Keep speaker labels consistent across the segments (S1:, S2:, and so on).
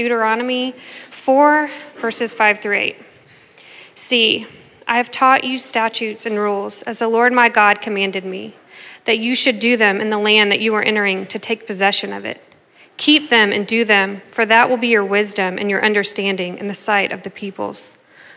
S1: Deuteronomy 4, verses 5 through 8. See, I have taught you statutes and rules as the Lord my God commanded me, that you should do them in the land that you are entering to take possession of it. Keep them and do them, for that will be your wisdom and your understanding in the sight of the peoples,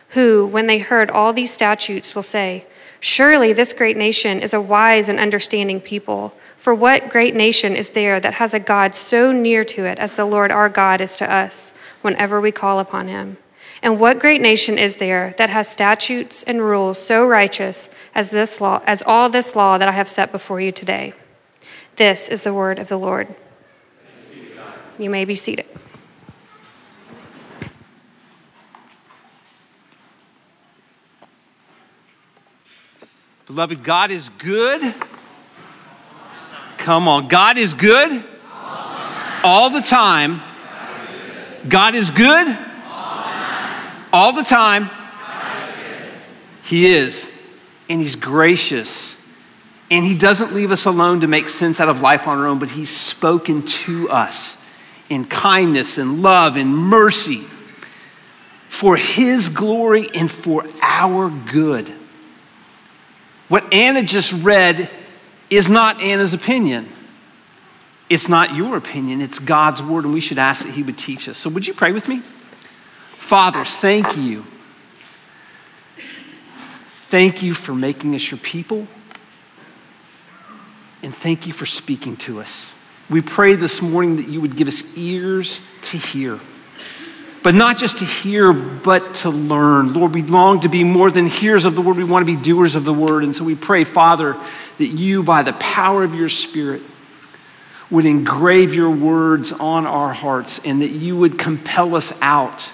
S1: who, when they heard all these statutes, will say, Surely this great nation is a wise and understanding people. For what great nation is there that has a God so near to it as the Lord our God is to us whenever we call upon him? And what great nation is there that has statutes and rules so righteous as this law as all this law that I have set before you today? This is the word of the Lord. You may be seated.
S2: Beloved, God is good Come on. God is good all the time. God is good all the time. He is. And He's gracious. And He doesn't leave us alone to make sense out of life on our own, but He's spoken to us in kindness and love and mercy for His glory and for our good. What Anna just read is not Anna's opinion. It's not your opinion, it's God's word, and we should ask that He would teach us. So, would you pray with me? Father, thank you. Thank you for making us your people, and thank you for speaking to us. We pray this morning that you would give us ears to hear but not just to hear, but to learn. Lord, we long to be more than hearers of the word. We want to be doers of the word. And so we pray, Father, that you, by the power of your Spirit, would engrave your words on our hearts and that you would compel us out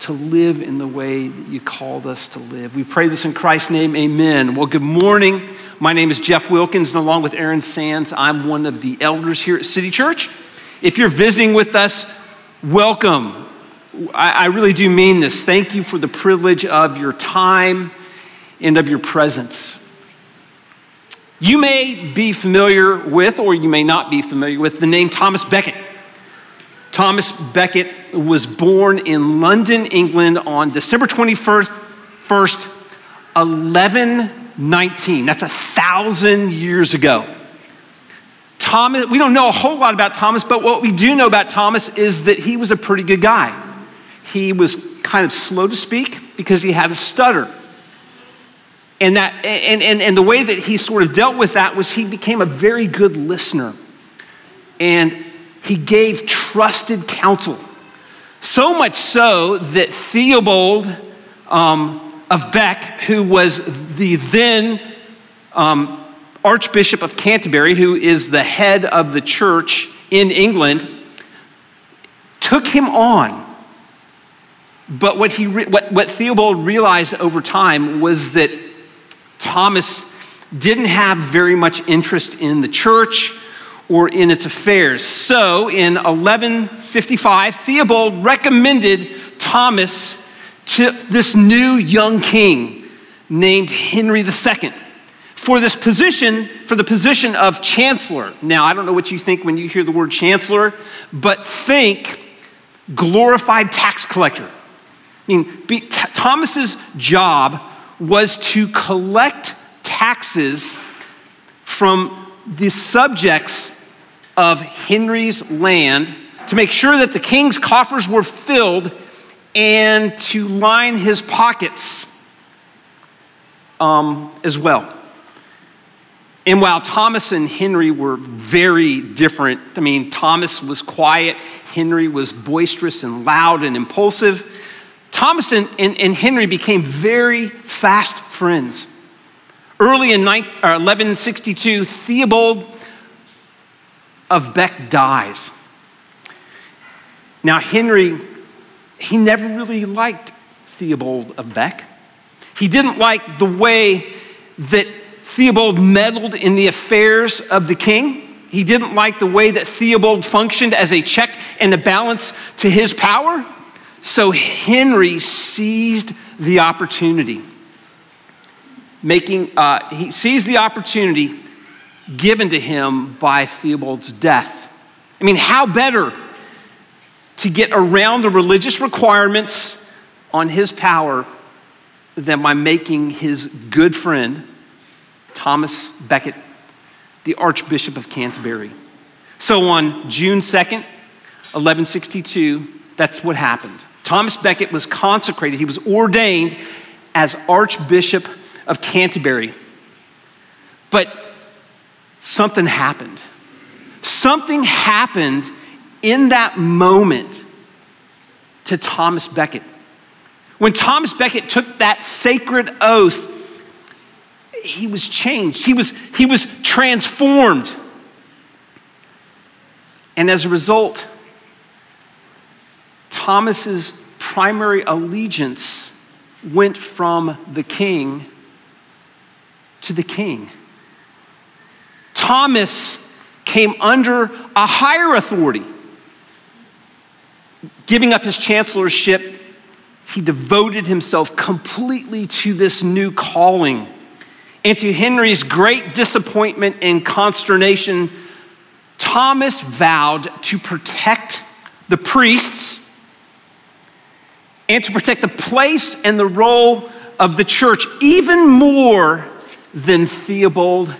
S2: to live in the way that you called us to live. We pray this in Christ's name. Amen. Well, good morning. My name is Jeff Wilkins, and along with Aaron Sands, I'm one of the elders here at City Church. If you're visiting with us, welcome. I, I really do mean this. Thank you for the privilege of your time and of your presence. You may be familiar with, or you may not be familiar with, the name Thomas Becket. Thomas Becket was born in London, England on December 21st, 1st, 1119. That's a thousand years ago. Thomas, we don't know a whole lot about Thomas, but what we do know about Thomas is that he was a pretty good guy he was kind of slow to speak because he had a stutter. And, that, and, and, and the way that he sort of dealt with that was he became a very good listener. And he gave trusted counsel. So much so that Theobald um, of Bec, who was the then um, Archbishop of Canterbury, who is the head of the church in England, took him on but what, he re- what, what Theobald realized over time was that Thomas didn't have very much interest in the church or in its affairs. So in 1155, Theobald recommended Thomas to this new young king named Henry II for this position, for the position of chancellor. Now, I don't know what you think when you hear the word chancellor, but think glorified tax collector. I mean, be, T- Thomas's job was to collect taxes from the subjects of Henry's land to make sure that the king's coffers were filled and to line his pockets um, as well. And while Thomas and Henry were very different, I mean, Thomas was quiet, Henry was boisterous and loud and impulsive. Thomas and, and, Henry became very fast friends. Early in 9, uh, 1162, Theobald of Bec dies. Now, Henry, he never really liked Theobald of Bec. He didn't like the way that Theobald meddled in the affairs of the king. He didn't like the way that Theobald functioned as a check and a balance to his power. So Henry seized the opportunity, making, uh, he seized the opportunity given to him by Theobald's death. I mean, how better to get around the religious requirements on his power than by making his good friend, Thomas Becket, the Archbishop of Canterbury. So on June 2nd, 1162, that's what happened. Thomas Becket was consecrated, he was ordained as Archbishop of Canterbury. But something happened. Something happened in that moment to Thomas Becket. When Thomas Becket took that sacred oath, he was changed, he was, he was transformed. And as a result, Thomas's primary allegiance went from the king to the king. Thomas came under a higher authority. Giving up his chancellorship, he devoted himself completely to this new calling. And to Henry's great disappointment and consternation, Thomas vowed to protect the priests and to protect the place and the role of the church even more than Theobald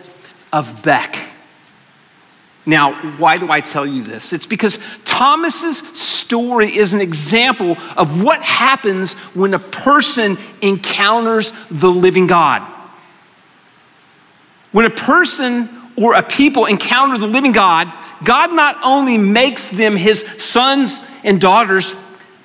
S2: of Bec. Now, why do I tell you this? It's because Thomas's story is an example of what happens when a person encounters the living God. When a person or a people encounter the living God, God not only makes them his sons and daughters,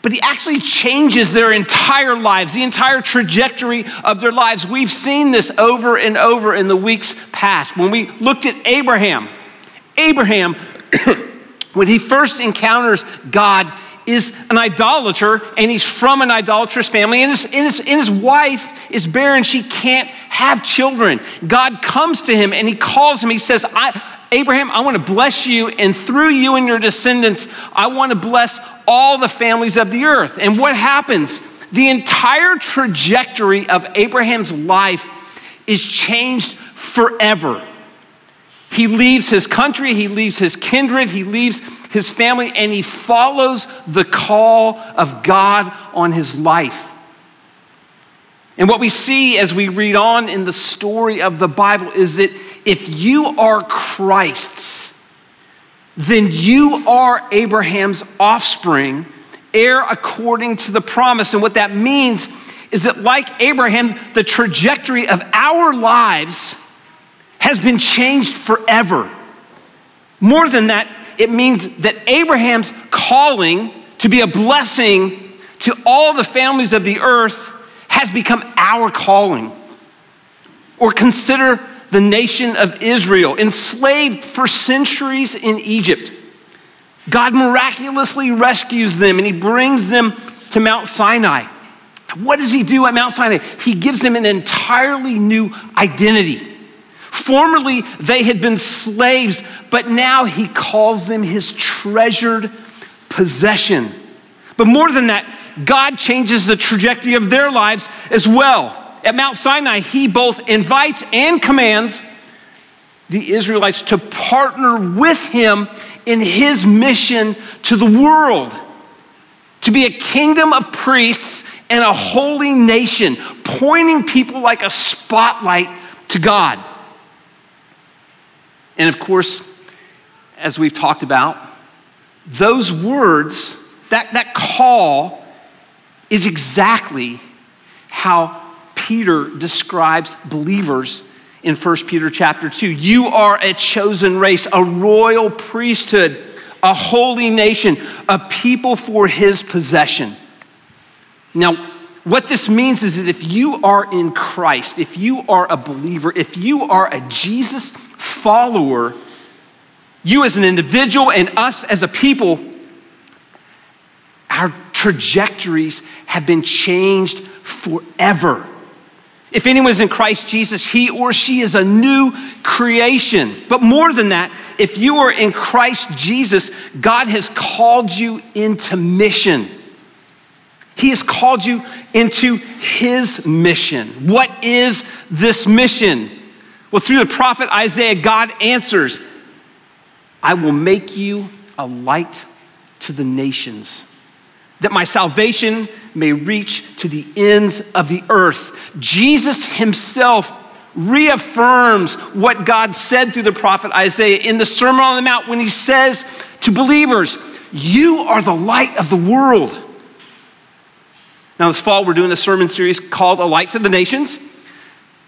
S2: but he actually changes their entire lives, the entire trajectory of their lives. We've seen this over and over in the weeks past. When we looked at Abraham, Abraham, when he first encounters God, is an idolater and he's from an idolatrous family and his, and, his, and his wife is barren. She can't have children. God comes to him and he calls him. He says, I, Abraham, I want to bless you, and through you and your descendants, I want to bless all the families of the earth. And what happens? The entire trajectory of Abraham's life is changed forever. He leaves his country, he leaves his kindred, he leaves his family, and he follows the call of God on his life. And what we see as we read on in the story of the Bible is that if you are Christ's, then you are Abraham's offspring, heir according to the promise. And what that means is that, like Abraham, the trajectory of our lives has been changed forever. More than that, it means that Abraham's calling to be a blessing to all the families of the earth has become our calling. Or consider the nation of Israel, enslaved for centuries in Egypt. God miraculously rescues them and he brings them to Mount Sinai. What does he do at Mount Sinai? He gives them an entirely new identity. Formerly, they had been slaves, but now he calls them his treasured possession. But more than that, God changes the trajectory of their lives as well. At Mount Sinai, he both invites and commands the Israelites to partner with him in his mission to the world to be a kingdom of priests and a holy nation, pointing people like a spotlight to God. And of course, as we've talked about, those words, that, that call, is exactly how Peter describes believers in 1 Peter chapter 2. You are a chosen race, a royal priesthood, a holy nation, a people for his possession. Now, what this means is that if you are in Christ, if you are a believer, if you are a Jesus follower, you as an individual and us as a people, our trajectories have been changed forever. If anyone is in Christ Jesus, he or she is a new creation. But more than that, if you are in Christ Jesus, God has called you into mission. He has called you into his mission. What is this mission? Well, through the prophet Isaiah, God answers I will make you a light to the nations that my salvation may reach to the ends of the earth. Jesus himself reaffirms what God said through the prophet Isaiah in the Sermon on the Mount when he says to believers, You are the light of the world. Now, this fall, we're doing a sermon series called A Light to the Nations.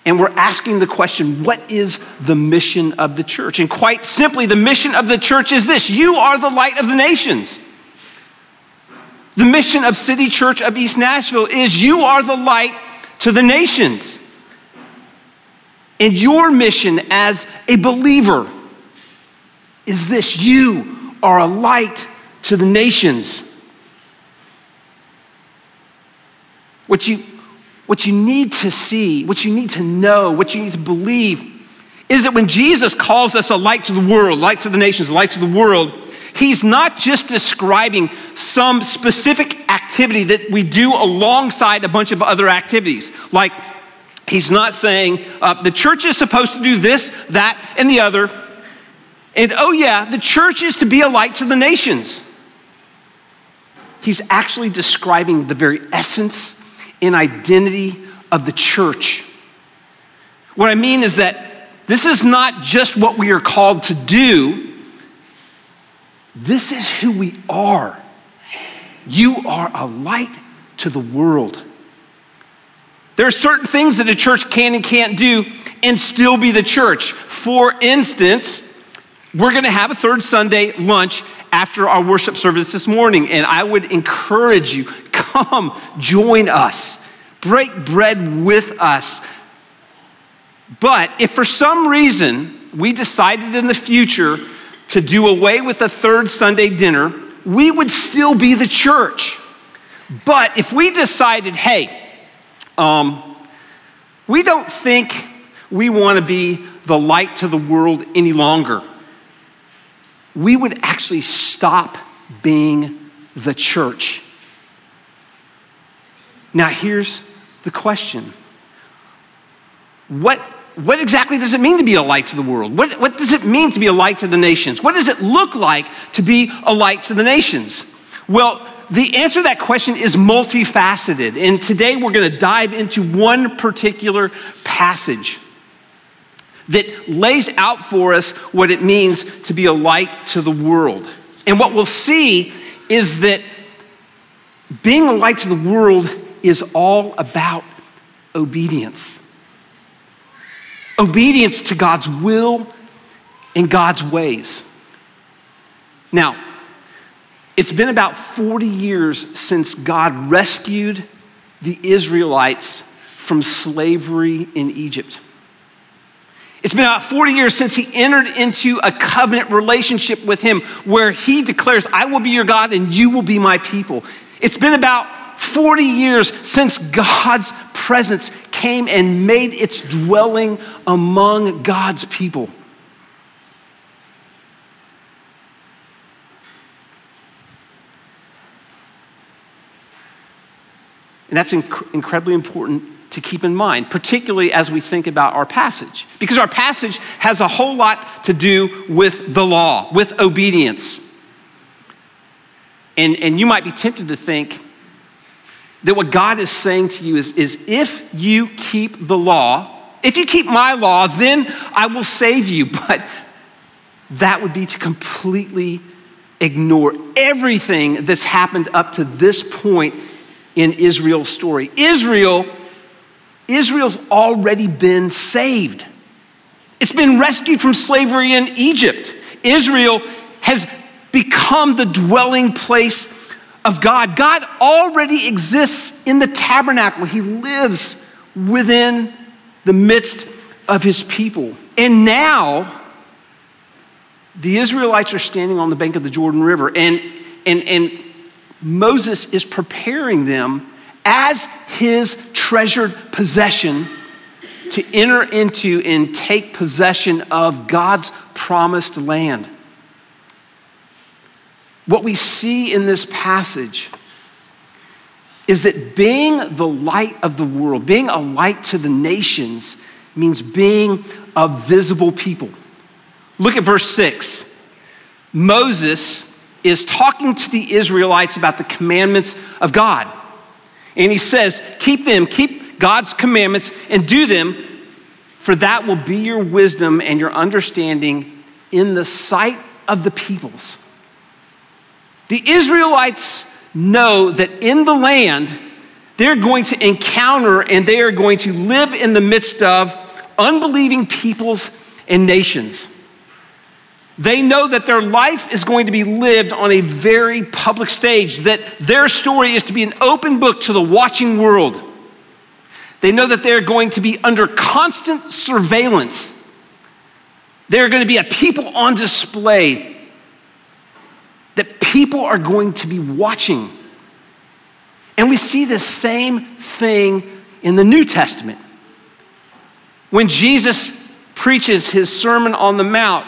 S2: And we're asking the question what is the mission of the church? And quite simply, the mission of the church is this you are the light of the nations. The mission of City Church of East Nashville is you are the light to the nations. And your mission as a believer is this you are a light to the nations. What you, what you need to see, what you need to know, what you need to believe is that when Jesus calls us a light to the world, light to the nations, light to the world, He's not just describing some specific activity that we do alongside a bunch of other activities. Like, he's not saying uh, the church is supposed to do this, that, and the other. And oh, yeah, the church is to be a light to the nations. He's actually describing the very essence and identity of the church. What I mean is that this is not just what we are called to do, this is who we are. You are a light to the world. There are certain things that a church can and can't do and still be the church. For instance, we're going to have a third Sunday lunch after our worship service this morning, and I would encourage you come join us, break bread with us. But if for some reason we decided in the future to do away with the third Sunday dinner, we would still be the church. But if we decided, hey, um, we don't think we want to be the light to the world any longer, we would actually stop being the church. Now, here's the question What what exactly does it mean to be a light to the world? What, what does it mean to be a light to the nations? What does it look like to be a light to the nations? Well, the answer to that question is multifaceted. And today we're going to dive into one particular passage that lays out for us what it means to be a light to the world. And what we'll see is that being a light to the world is all about obedience obedience to God's will and God's ways. Now, it's been about 40 years since God rescued the Israelites from slavery in Egypt. It's been about 40 years since he entered into a covenant relationship with him where he declares, I will be your God and you will be my people. It's been about 40 years since God's presence came and made its dwelling among God's people. And that's inc- incredibly important to keep in mind, particularly as we think about our passage. Because our passage has a whole lot to do with the law, with obedience. And, and you might be tempted to think, that what God is saying to you is, is if you keep the law, if you keep my law, then I will save you. But that would be to completely ignore everything that's happened up to this point in Israel's story. Israel, Israel's already been saved. It's been rescued from slavery in Egypt. Israel has become the dwelling place of God. God already exists in the tabernacle, He lives within the midst of His people. And now, the Israelites are standing on the bank of the Jordan River, and, and, and Moses is preparing them as his treasured possession to enter into and take possession of God's promised land. What we see in this passage is that being the light of the world, being a light to the nations, means being a visible people. Look at verse 6. Moses is talking to the Israelites about the commandments of God. And he says, Keep them, keep God's commandments, and do them, for that will be your wisdom and your understanding in the sight of the peoples. The Israelites know that in the land, they're going to encounter and they are going to live in the midst of unbelieving peoples and nations. They know that their life is going to be lived on a very public stage, that their story is to be an open book to the watching world. They know that they're going to be under constant surveillance. They're going to be a people on display, people are going to be watching. And we see the same thing in the New Testament. When Jesus preaches his Sermon on the Mount,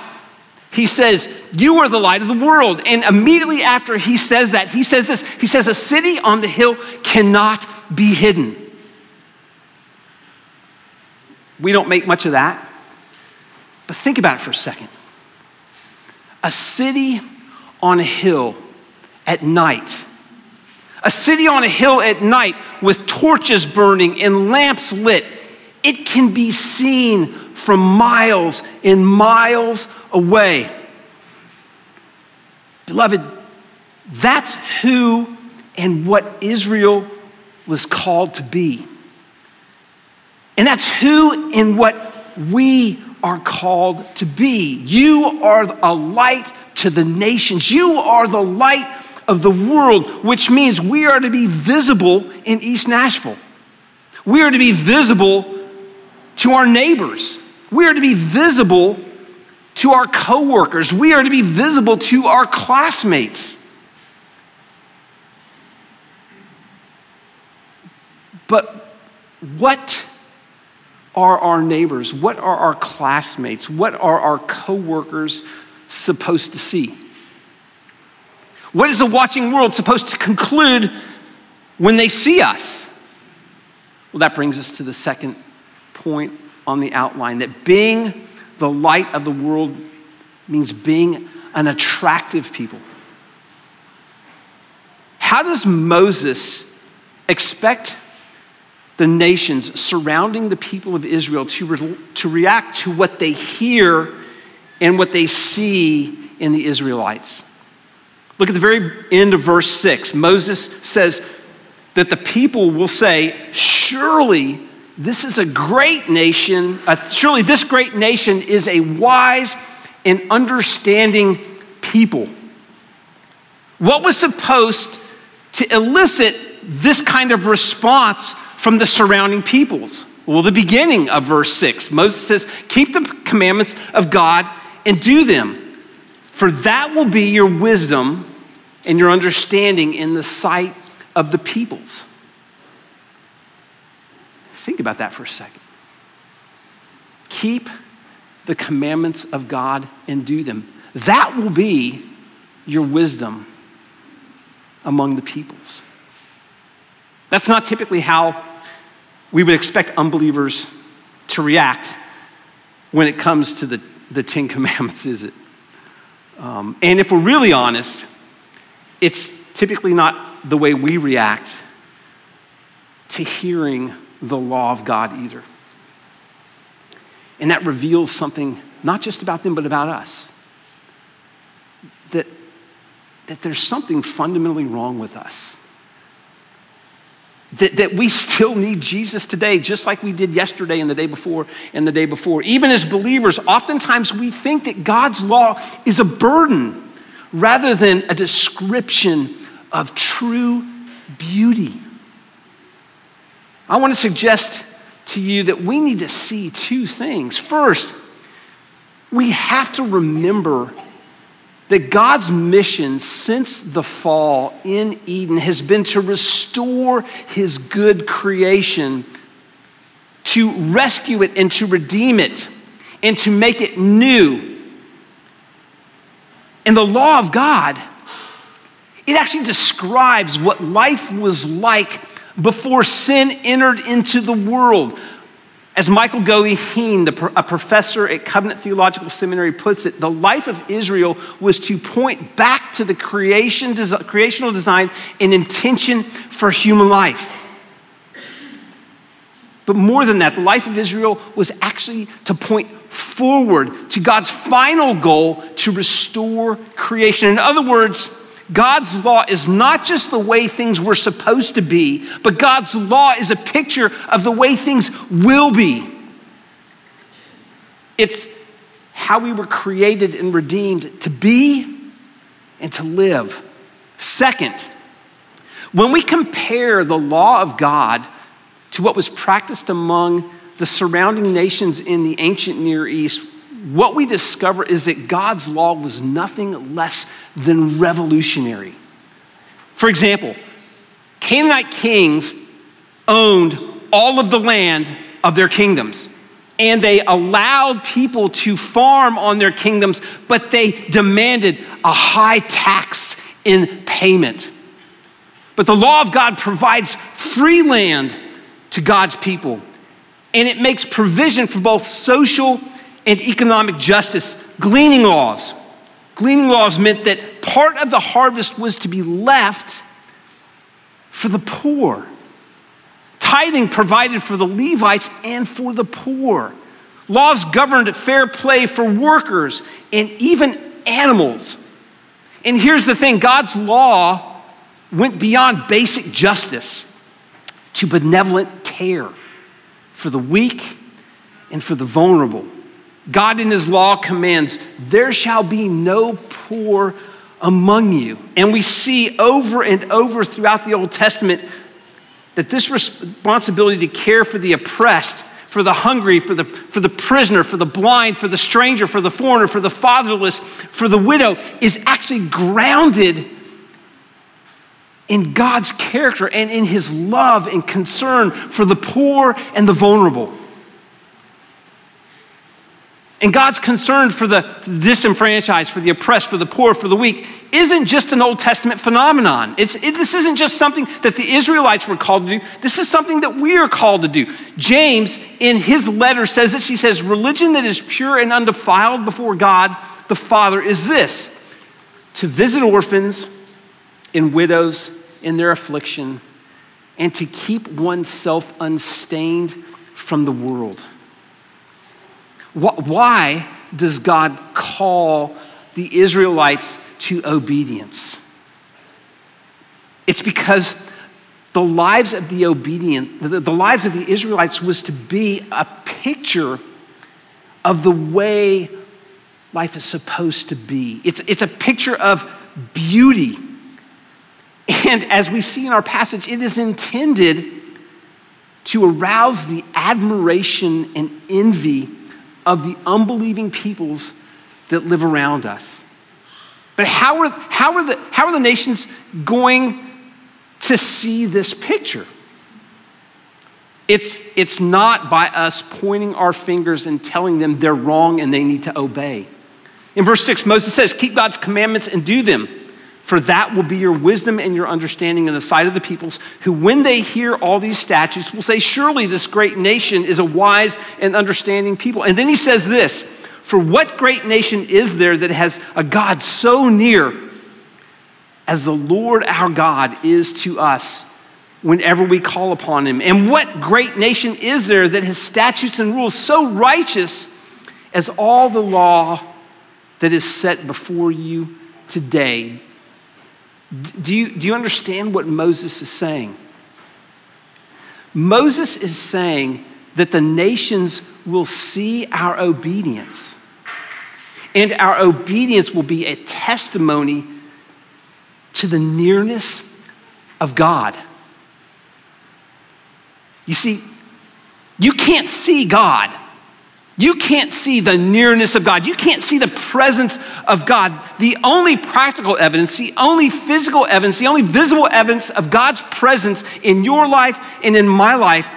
S2: he says, You are the light of the world. And immediately after he says that, he says this He says, A city on the hill cannot be hidden. We don't make much of that. But think about it for a second. A city on a hill at night, a city on a hill at night with torches burning and lamps lit, it can be seen from miles and miles away. Beloved, that's who and what Israel was called to be. And that's who and what we are called to be. You are a light to the nations. You are the light of the world, which means we are to be visible in East Nashville. We are to be visible to our neighbors. We are to be visible to our coworkers. We are to be visible to our classmates. But what are our neighbors? What are our classmates? What are our coworkers supposed to see? What is the watching world supposed to conclude when they see us? Well, that brings us to the second point on the outline that being the light of the world means being an attractive people. How does Moses expect the nations surrounding the people of Israel to, re- to react to what they hear and what they see in the Israelites? Look at the very end of verse 6. Moses says that the people will say, Surely this is a great nation. Uh, surely this great nation is a wise and understanding people. What was supposed to elicit this kind of response from the surrounding peoples? Well, the beginning of verse 6, Moses says, Keep the commandments of God and do them, for that will be your wisdom and your understanding in the sight of the peoples. Think about that for a second. Keep the commandments of God and do them. That will be your wisdom among the peoples. That's not typically how we would expect unbelievers to react when it comes to the, the Ten Commandments, is it? Um, and if we're really honest, it's typically not the way we react to hearing the law of God either. And that reveals something not just about them, but about us. That, that there's something fundamentally wrong with us. That, that we still need Jesus today, just like we did yesterday and the day before and the day before. Even as believers, oftentimes we think that God's law is a burden rather than a description of true beauty. I want to suggest to you that we need to see two things. First, we have to remember that God's mission since the fall in Eden has been to restore his good creation, to rescue it and to redeem it, and to make it new. And the law of God, it actually describes what life was like before sin entered into the world. As Michael Goheen, a professor at Covenant Theological Seminary, puts it, the life of Israel was to point back to the creation, creational design and intention for human life. But more than that, the life of Israel was actually to point forward to God's final goal to restore creation. In other words, God's law is not just the way things were supposed to be, but God's law is a picture of the way things will be. It's how we were created and redeemed to be and to live. Second, when we compare the law of God to what was practiced among the surrounding nations in the ancient Near East, what we discover is that God's law was nothing less than revolutionary. For example, Canaanite kings owned all of the land of their kingdoms. And they allowed people to farm on their kingdoms, but they demanded a high tax in payment. But the law of God provides free land to God's people. And it makes provision for both social and economic justice. Gleaning laws. Gleaning laws meant that part of the harvest was to be left for the poor. Tithing provided for the Levites and for the poor. Laws governed fair play for workers and even animals. And here's the thing God's law went beyond basic justice to benevolent care for the weak and for the vulnerable. God in his law commands, There shall be no poor among you. And we see over and over throughout the Old Testament that this responsibility to care for the oppressed, for the hungry, for the, for the prisoner, for the blind, for the stranger, for the foreigner, for the fatherless, for the widow is actually grounded in God's character and in his love and concern for the poor and the vulnerable. And God's concern for the disenfranchised, for the oppressed, for the poor, for the weak isn't just an Old Testament phenomenon. It's, it, this isn't just something that the Israelites were called to do. This is something that we are called to do. James, in his letter, says this. He says, Religion that is pure and undefiled before God the Father is this to visit orphans and widows in their affliction and to keep oneself unstained from the world. Why does God call the Israelites to obedience? It's because the lives of the obedient, the, lives of the Israelites was to be a picture of the way life is supposed to be. It's, it's a picture of beauty. And as we see in our passage, it is intended to arouse the admiration and envy of the unbelieving peoples that live around us. But how are, how are, the, how are the nations going to see this picture? It's, it's not by us pointing our fingers and telling them they're wrong and they need to obey. In verse 6, Moses says, Keep God's commandments and do them, for that will be your wisdom and your understanding in the sight of the peoples, who, when they hear all these statutes, will say, Surely this great nation is a wise and understanding people. And then he says this For what great nation is there that has a God so near as the Lord our God is to us? Whenever we call upon him. And what great nation is there that has statutes and rules so righteous as all the law that is set before you today? Do you, do you understand what Moses is saying? Moses is saying that the nations will see our obedience, and our obedience will be a testimony to the nearness of God. You see, you can't see God you can't see the nearness of God. You can't see the presence of God. The only practical evidence, the only physical evidence, the only visible evidence of God's presence in your life and in my life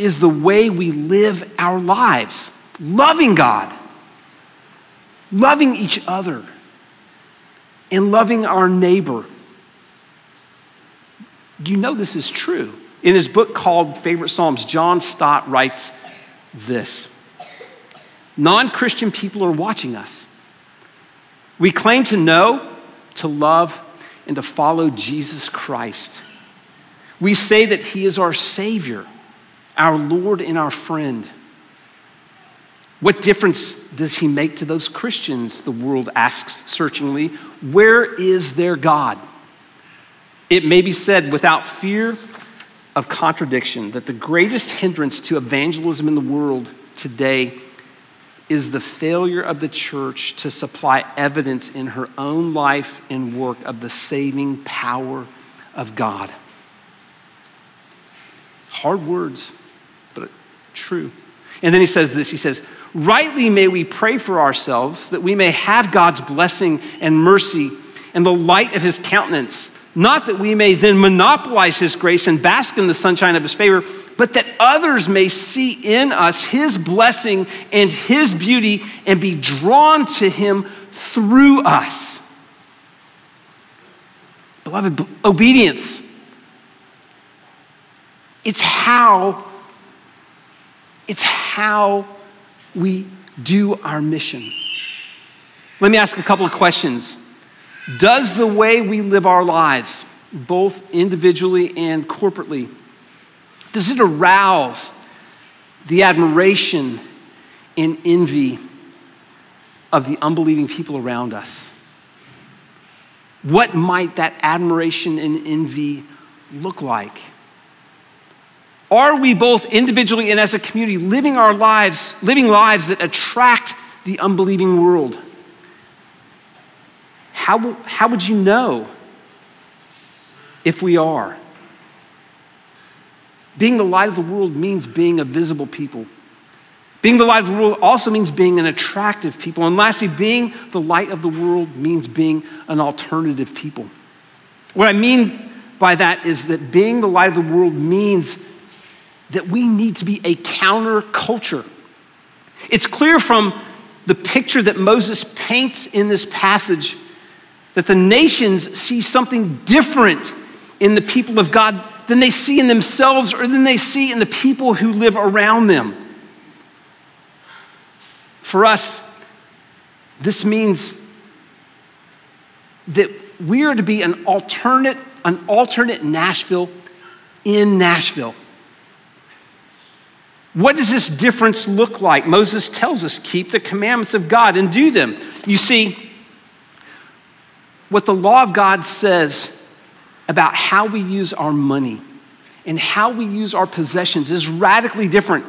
S2: is the way we live our lives loving God, loving each other, and loving our neighbor. You know this is true? In his book called Favorite Psalms, John Stott writes this non Christian people are watching us. We claim to know, to love, and to follow Jesus Christ. We say that He is our Savior, our Lord, and our friend. What difference does He make to those Christians? The world asks searchingly. Where is their God? It may be said without fear of contradiction that the greatest hindrance to evangelism in the world today is the failure of the church to supply evidence in her own life and work of the saving power of God. Hard words, but true. And then he says this he says, Rightly may we pray for ourselves that we may have God's blessing and mercy and the light of his countenance not that we may then monopolize his grace and bask in the sunshine of his favor, but that others may see in us his blessing and his beauty and be drawn to him through us. Beloved, obedience. It's how it's how we do our mission. Let me ask a couple of questions. Does the way we live our lives, both individually and corporately, does it arouse the admiration and envy of the unbelieving people around us? What might that admiration and envy look like? Are we both individually and as a community living our lives, living lives that attract the unbelieving world? How, how would you know if we are? Being the light of the world means being a visible people. Being the light of the world also means being an attractive people. And lastly, being the light of the world means being an alternative people. What I mean by that is that being the light of the world means that we need to be a counterculture. It's clear from the picture that Moses paints in this passage that the nations see something different in the people of God than they see in themselves or than they see in the people who live around them. For us, this means that we are to be an alternate, an alternate Nashville in Nashville. What does this difference look like? Moses tells us keep the commandments of God and do them. You see, what the law of God says about how we use our money and how we use our possessions is radically different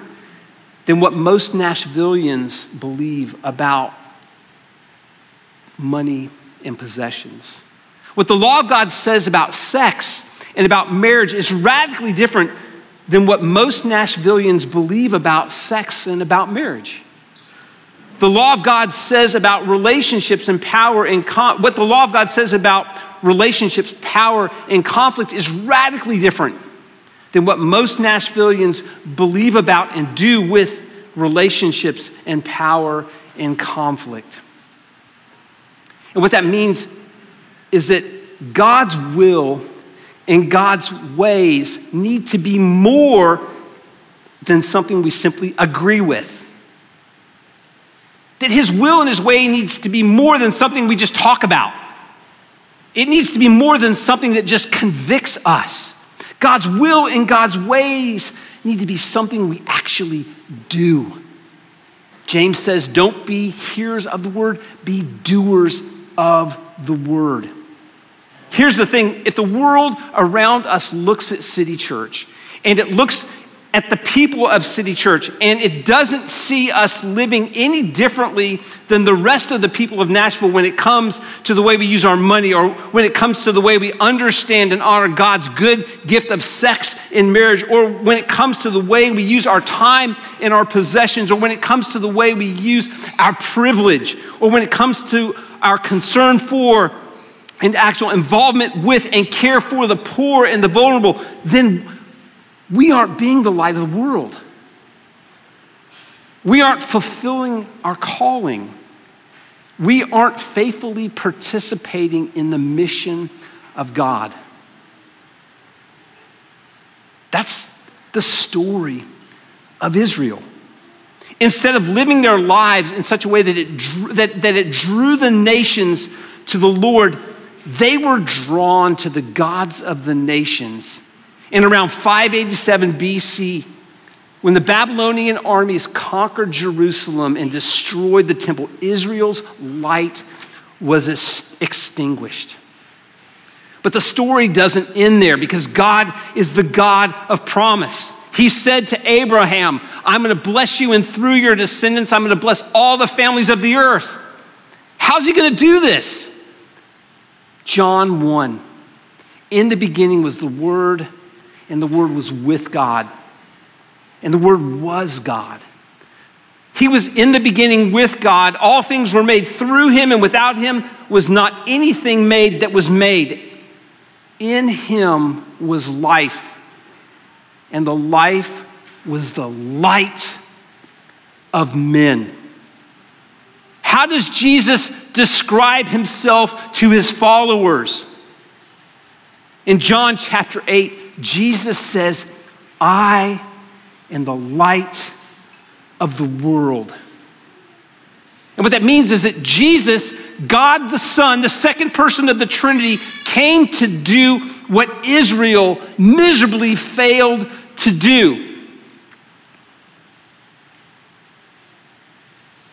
S2: than what most Nashvillians believe about money and possessions. What the law of God says about sex and about marriage is radically different than what most Nashvillians believe about sex and about marriage the law of God says about relationships and power and con- what the law of God says about relationships, power, and conflict is radically different than what most Nashvillians believe about and do with relationships and power and conflict. And what that means is that God's will and God's ways need to be more than something we simply agree with that his will and his way needs to be more than something we just talk about. It needs to be more than something that just convicts us. God's will and God's ways need to be something we actually do. James says, Don't be hearers of the word, be doers of the word. Here's the thing if the world around us looks at City Church and it looks at the people of City Church, and it doesn't see us living any differently than the rest of the people of Nashville when it comes to the way we use our money or when it comes to the way we understand and honor God's good gift of sex in marriage, or when it comes to the way we use our time and our possessions, or when it comes to the way we use our privilege, or when it comes to our concern for and actual involvement with and care for the poor and the vulnerable, then we aren't being the light of the world. We aren't fulfilling our calling. We aren't faithfully participating in the mission of God. That's the story of Israel. instead of living their lives in such a way that it drew, that, that it drew the nations to the Lord, they were drawn to the gods of the nations. In around 587 BC, when the Babylonian armies conquered Jerusalem and destroyed the temple, Israel's light was extinguished. But the story doesn't end there because God is the God of promise. He said to Abraham, I'm going to bless you, and through your descendants, I'm going to bless all the families of the earth. How's he going to do this? John 1. In the beginning was the Word, and the Word was with God, and the Word was God. He was in the beginning with God. All things were made through him, and without him was not anything made that was made. In him was life, and the life was the light of men. How does Jesus describe himself to his followers? In John chapter 8, Jesus says, I am the light of the world. And what that means is that Jesus, God the Son, the second person of the Trinity, came to do what Israel miserably failed to do.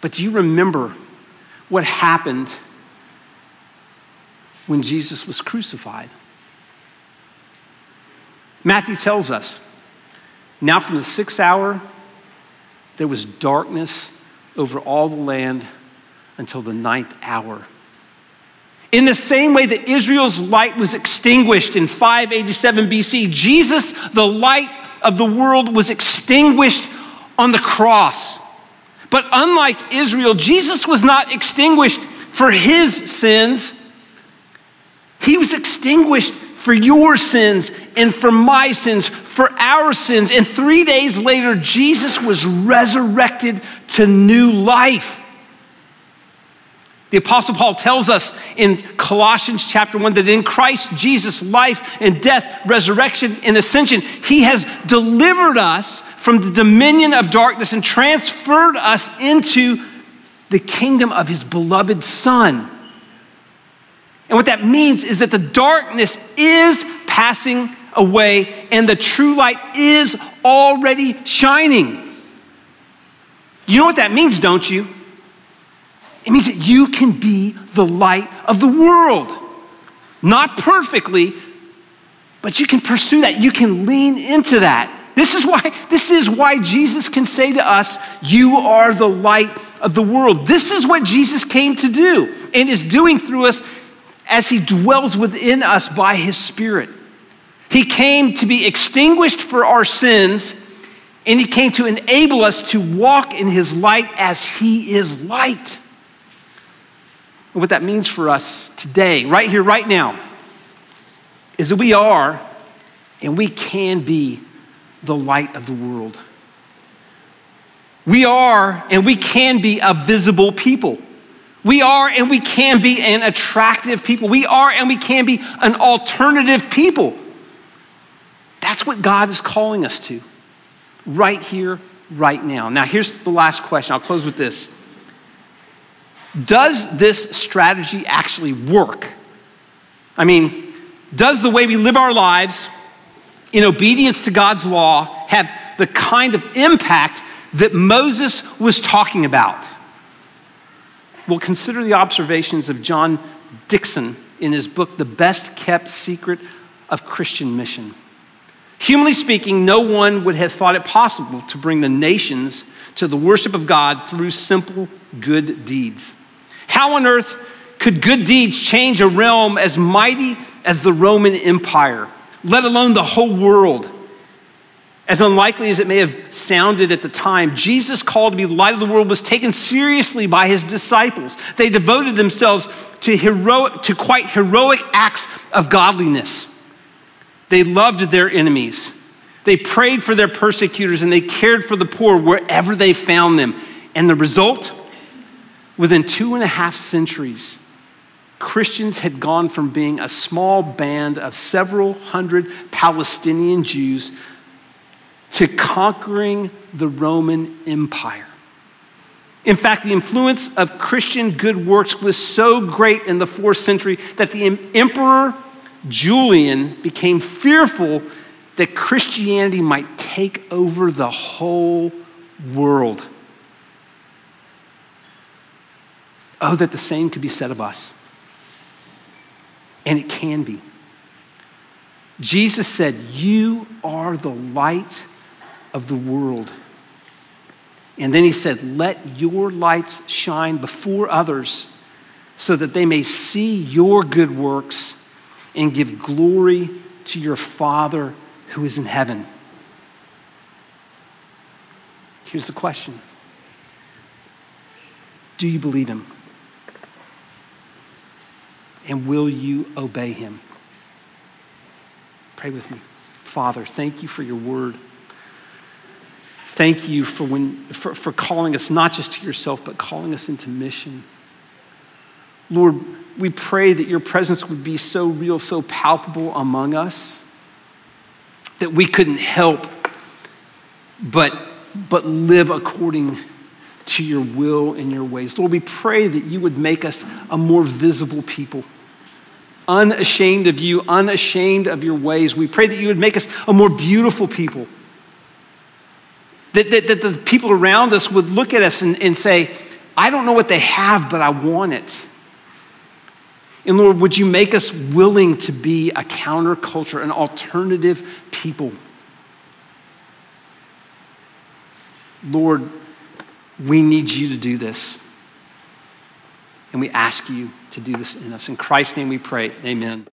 S2: But do you remember what happened when Jesus was crucified? Matthew tells us now from the sixth hour, there was darkness over all the land until the ninth hour. In the same way that Israel's light was extinguished in 587 BC, Jesus, the light of the world, was extinguished on the cross. But unlike Israel, Jesus was not extinguished for his sins, he was extinguished for your sins and for my sins, for our sins. And three days later, Jesus was resurrected to new life. The Apostle Paul tells us in Colossians chapter 1 that in Christ Jesus' life and death, resurrection, and ascension, he has delivered us from the dominion of darkness and transferred us into the kingdom of his beloved Son. And what that means is that the darkness is passing away and the true light is already shining. You know what that means, don't you? It means that you can be the light of the world. Not perfectly, but you can pursue that. You can lean into that. This is why this is why Jesus can say to us, "You are the light of the world." This is what Jesus came to do and is doing through us as he dwells within us by his spirit. He came to be extinguished for our sins and he came to enable us to walk in his light as he is light and what that means for us today, right here, right now, is that we are and we can be the light of the world. We are and we can be a visible people. We are and we can be an attractive people. We are and we can be an alternative people. That's what God is calling us to right here, right now. Now, here's the last question. I'll close with this does this strategy actually work? I mean, does the way we live our lives in obedience to God's law have the kind of impact that Moses was talking about? Well, consider the observations of John Dickson in his book, The Best Kept Secret of Christian Mission. Humanly speaking, no one would have thought it possible to bring the nations to the worship of God through simple good deeds. How on earth could good deeds change a realm as mighty as the Roman Empire, let alone the whole world? As unlikely as it may have sounded at the time, Jesus' call to be the light of the world was taken seriously by his disciples. They devoted themselves to, heroic, to quite heroic acts of godliness. They loved their enemies. They prayed for their persecutors and they cared for the poor wherever they found them. And the result? Within two and a half centuries, Christians had gone from being a small band of several hundred Palestinian Jews to conquering the Roman Empire. In fact, the influence of Christian good works was so great in the fourth century that the emperor Julian became fearful that Christianity might take over the whole world. Oh, that the same could be said of us. And it can be. Jesus said, You are the light of the world. And then he said, Let your lights shine before others so that they may see your good works and give glory to your Father who is in heaven. Here's the question Do you believe him? And will you obey him? Pray with me. Father, thank you for your word. Thank you for, when, for, for calling us not just to yourself, but calling us into mission. Lord, we pray that your presence would be so real, so palpable among us that we couldn't help but, but live according to your will and your ways. Lord, we pray that you would make us a more visible people, unashamed of you, unashamed of your ways. We pray that you would make us a more beautiful people that, that, that the people around us would look at us and, and say, I don't know what they have, but I want it. And Lord, would you make us willing to be a counterculture, an alternative people? Lord, we need you to do this. And we ask you to do this in us. In Christ's name we pray. Amen.